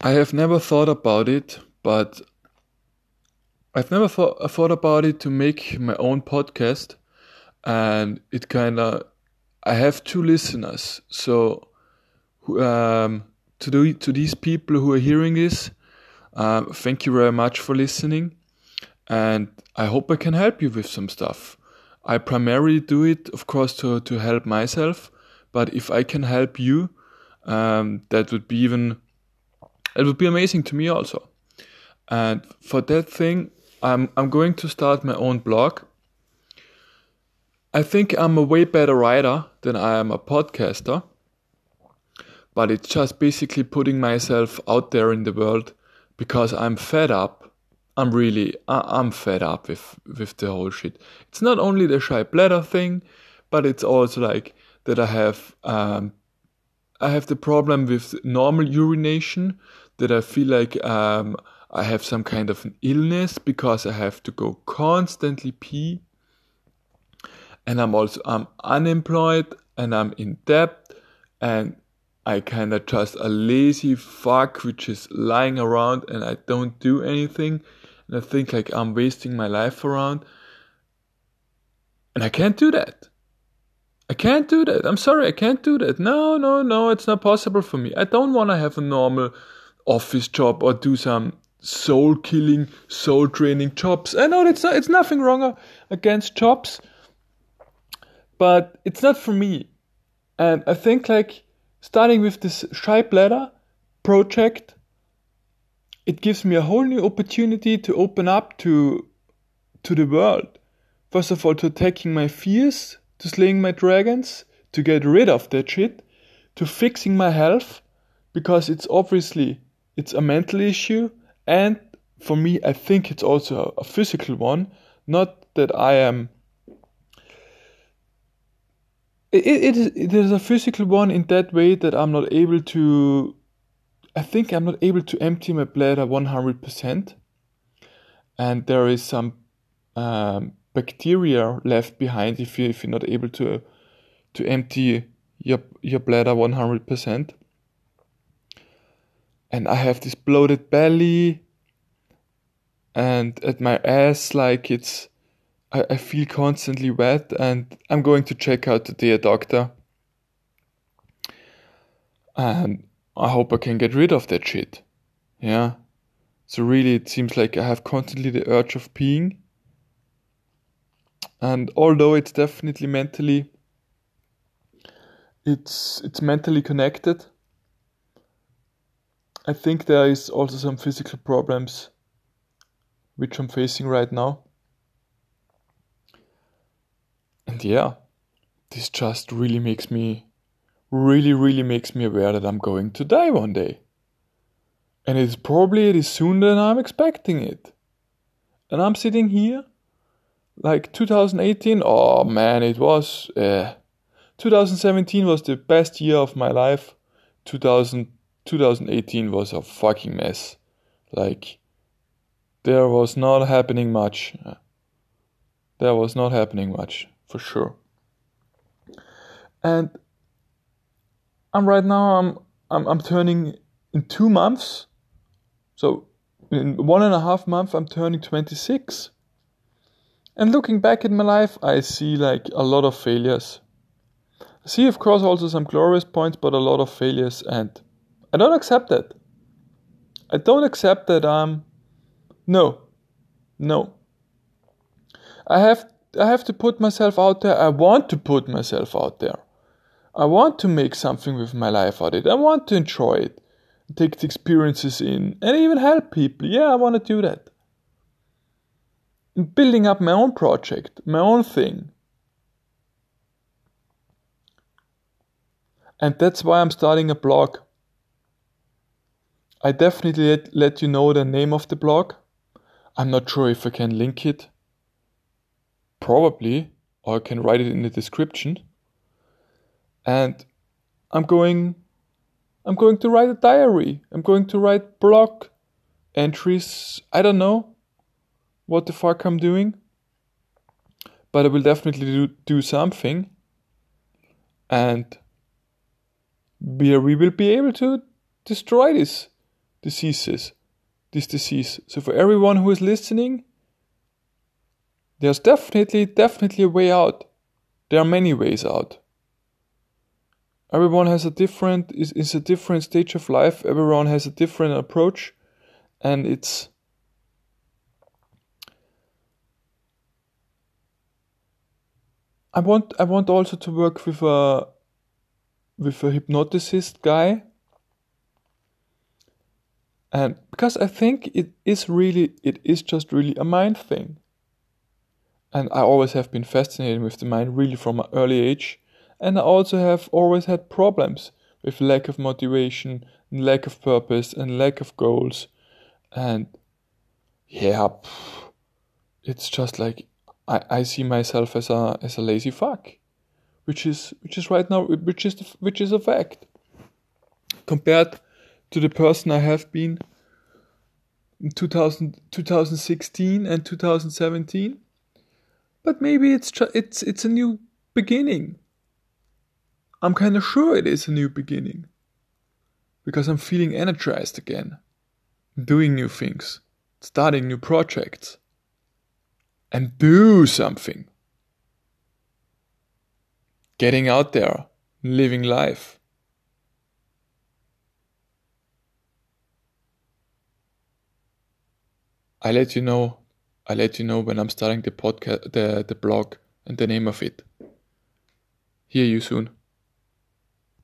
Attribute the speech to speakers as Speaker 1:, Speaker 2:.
Speaker 1: I have never thought about it, but I've never thought, thought about it to make my own podcast, and it kind of I have two listeners, so um, to the, to these people who are hearing this, um, thank you very much for listening, and I hope I can help you with some stuff. I primarily do it, of course, to to help myself, but if I can help you, um, that would be even it would be amazing to me also. And for that thing, I'm I'm going to start my own blog. I think I'm a way better writer than I am a podcaster. But it's just basically putting myself out there in the world because I'm fed up. I'm really I'm fed up with with the whole shit. It's not only the shy bladder thing, but it's also like that I have um, I have the problem with normal urination that I feel like um, I have some kind of an illness because I have to go constantly pee. And I'm also I'm unemployed and I'm in debt and I kind of just a lazy fuck which is lying around and I don't do anything and I think like I'm wasting my life around and I can't do that. I can't do that. I'm sorry, I can't do that. No, no, no, it's not possible for me. I don't want to have a normal office job or do some soul killing, soul draining jobs. I know it's not, it's nothing wrong against jobs, but it's not for me. And I think like starting with this shy bladder project, it gives me a whole new opportunity to open up to to the world. First of all, to attacking my fears, to slaying my dragons, to get rid of that shit, to fixing my health, because it's obviously it's a mental issue and for me i think it's also a, physical one. Not that i am it, it, is, it is a physical one in that way that i'm not able to i think i'm not able to empty my bladder 100% and there is some um, bacteria left behind if you if you're not able to to empty your your bladder 100% and I have this bloated belly and at my ass like it's I, I feel constantly wet and I'm going to check out today a doctor. And I hope I can get rid of that shit. Yeah. So really it seems like I have constantly the urge of peeing. And although it's definitely mentally it's it's mentally connected I think there is also some physical problems which I'm facing right now. And yeah, this just really makes me, really, really makes me aware that I'm going to die one day. And it's probably it is sooner than I'm expecting it. And I'm sitting here, like 2018, oh man, it was, uh, 2017 was the best year of my life. 2000 2018 was a fucking mess. Like, there was not happening much. There was not happening much, for sure. And I'm right now, I'm, I'm, I'm turning in two months. So, in one and a half month, I'm turning 26. And looking back at my life, I see like a lot of failures. I see, of course, also some glorious points, but a lot of failures and I don't accept that. I don't accept that I'm um, no. No. I have I have to put myself out there. I want to put myself out there. I want to make something with my life out of it. I want to enjoy it. Take the experiences in and even help people. Yeah, I want to do that. building up my own project, my own thing. And that's why I'm starting a blog. I definitely let, let you know the name of the blog. I'm not sure if I can link it. Probably, or I can write it in the description. And I'm going I'm going to write a diary. I'm going to write blog entries. I don't know what the fuck I'm doing. But I will definitely do, do something. And we, we will be able to destroy this diseases, this disease. So for everyone who is listening, there's definitely, definitely a way out. There are many ways out. Everyone has a different is, is a different stage of life. Everyone has a different approach, and it's I want I want also to work with a with a hypnoticist guy and because I think it is really it is just really a mind thing and I always have been fascinated with the mind really from an early age. And I also have always had problems with lack of motivation, lack of purpose, and lack of goals. And yeah, it's just like I, I see myself as a as a lazy fuck, which is which is right now which is which is a fact. Compared to the person I have been in 2000, 2016 and 2017 but maybe it's it's it's a new beginning. I'm kind of sure it is a new beginning because I'm feeling energized again, doing new things, starting new projects, and do something. Getting out there, living life. I let you know I let you know when I'm starting the podcast, the, the blog, and the name of it. Hear you soon.